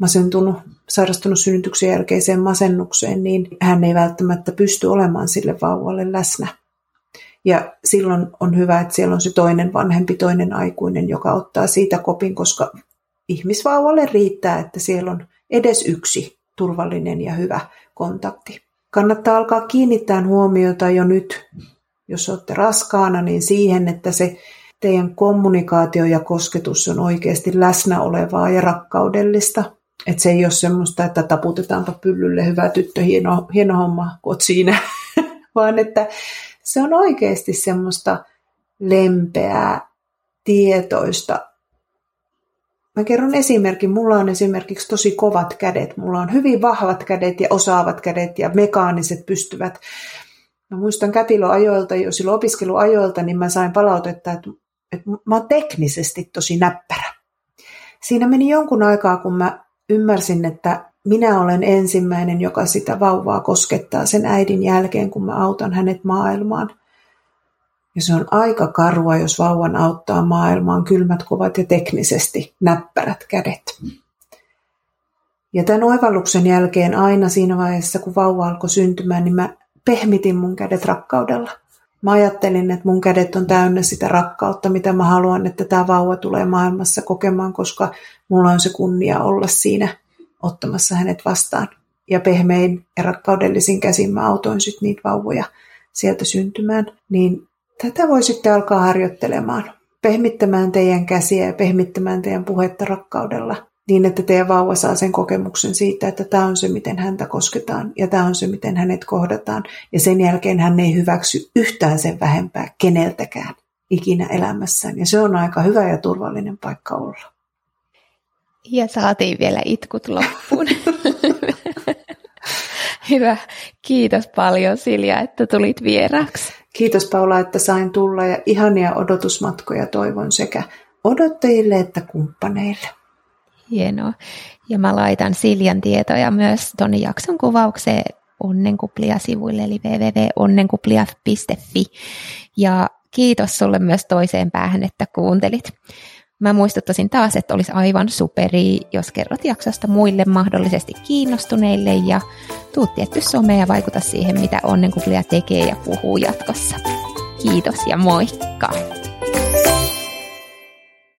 masentunut, sairastunut synnytyksen jälkeiseen masennukseen, niin hän ei välttämättä pysty olemaan sille vauvalle läsnä. Ja silloin on hyvä, että siellä on se toinen vanhempi, toinen aikuinen, joka ottaa siitä kopin, koska ihmisvauvalle riittää, että siellä on edes yksi turvallinen ja hyvä kontakti. Kannattaa alkaa kiinnittää huomiota jo nyt, jos olette raskaana, niin siihen, että se teidän kommunikaatio ja kosketus on oikeasti läsnä olevaa ja rakkaudellista. Että se ei ole semmoista, että taputetaanpa pyllylle, hyvä tyttö, hieno, hieno homma, kun siinä. Vaan että se on oikeasti semmoista lempeää, tietoista. Mä kerron esimerkin. Mulla on esimerkiksi tosi kovat kädet. Mulla on hyvin vahvat kädet ja osaavat kädet ja mekaaniset pystyvät. Mä muistan kätilöajoilta, jo silloin opiskeluajoilta, niin mä sain palautetta, että, että mä oon teknisesti tosi näppärä. Siinä meni jonkun aikaa, kun mä ymmärsin, että minä olen ensimmäinen, joka sitä vauvaa koskettaa sen äidin jälkeen, kun mä autan hänet maailmaan. Ja se on aika karua, jos vauvan auttaa maailmaan kylmät, kovat ja teknisesti näppärät kädet. Ja tämän oivalluksen jälkeen aina siinä vaiheessa, kun vauva alkoi syntymään, niin mä pehmitin mun kädet rakkaudella. Mä ajattelin, että mun kädet on täynnä sitä rakkautta, mitä mä haluan, että tämä vauva tulee maailmassa kokemaan, koska mulla on se kunnia olla siinä ottamassa hänet vastaan. Ja pehmein ja rakkaudellisin käsin mä autoin sitten niitä vauvoja sieltä syntymään. Niin tätä voi sitten alkaa harjoittelemaan. Pehmittämään teidän käsiä ja pehmittämään teidän puhetta rakkaudella niin, että teidän vauva saa sen kokemuksen siitä, että tämä on se, miten häntä kosketaan ja tämä on se, miten hänet kohdataan. Ja sen jälkeen hän ei hyväksy yhtään sen vähempää keneltäkään ikinä elämässään. Ja se on aika hyvä ja turvallinen paikka olla. Ja saatiin vielä itkut loppuun. Hyvä. Kiitos paljon Silja, että tulit vieraaksi. Kiitos Paula, että sain tulla ja ihania odotusmatkoja toivon sekä odottajille että kumppaneille. Hienoa. Ja mä laitan Siljan tietoja myös tuonne jakson kuvaukseen onnenkuplia-sivuille, eli www.onnenkuplia.fi. Ja kiitos sulle myös toiseen päähän, että kuuntelit. Mä muistuttaisin taas, että olisi aivan superi, jos kerrot jaksosta muille mahdollisesti kiinnostuneille ja tuut tietty someen ja vaikuta siihen, mitä onnenkuplia tekee ja puhuu jatkossa. Kiitos ja moikka!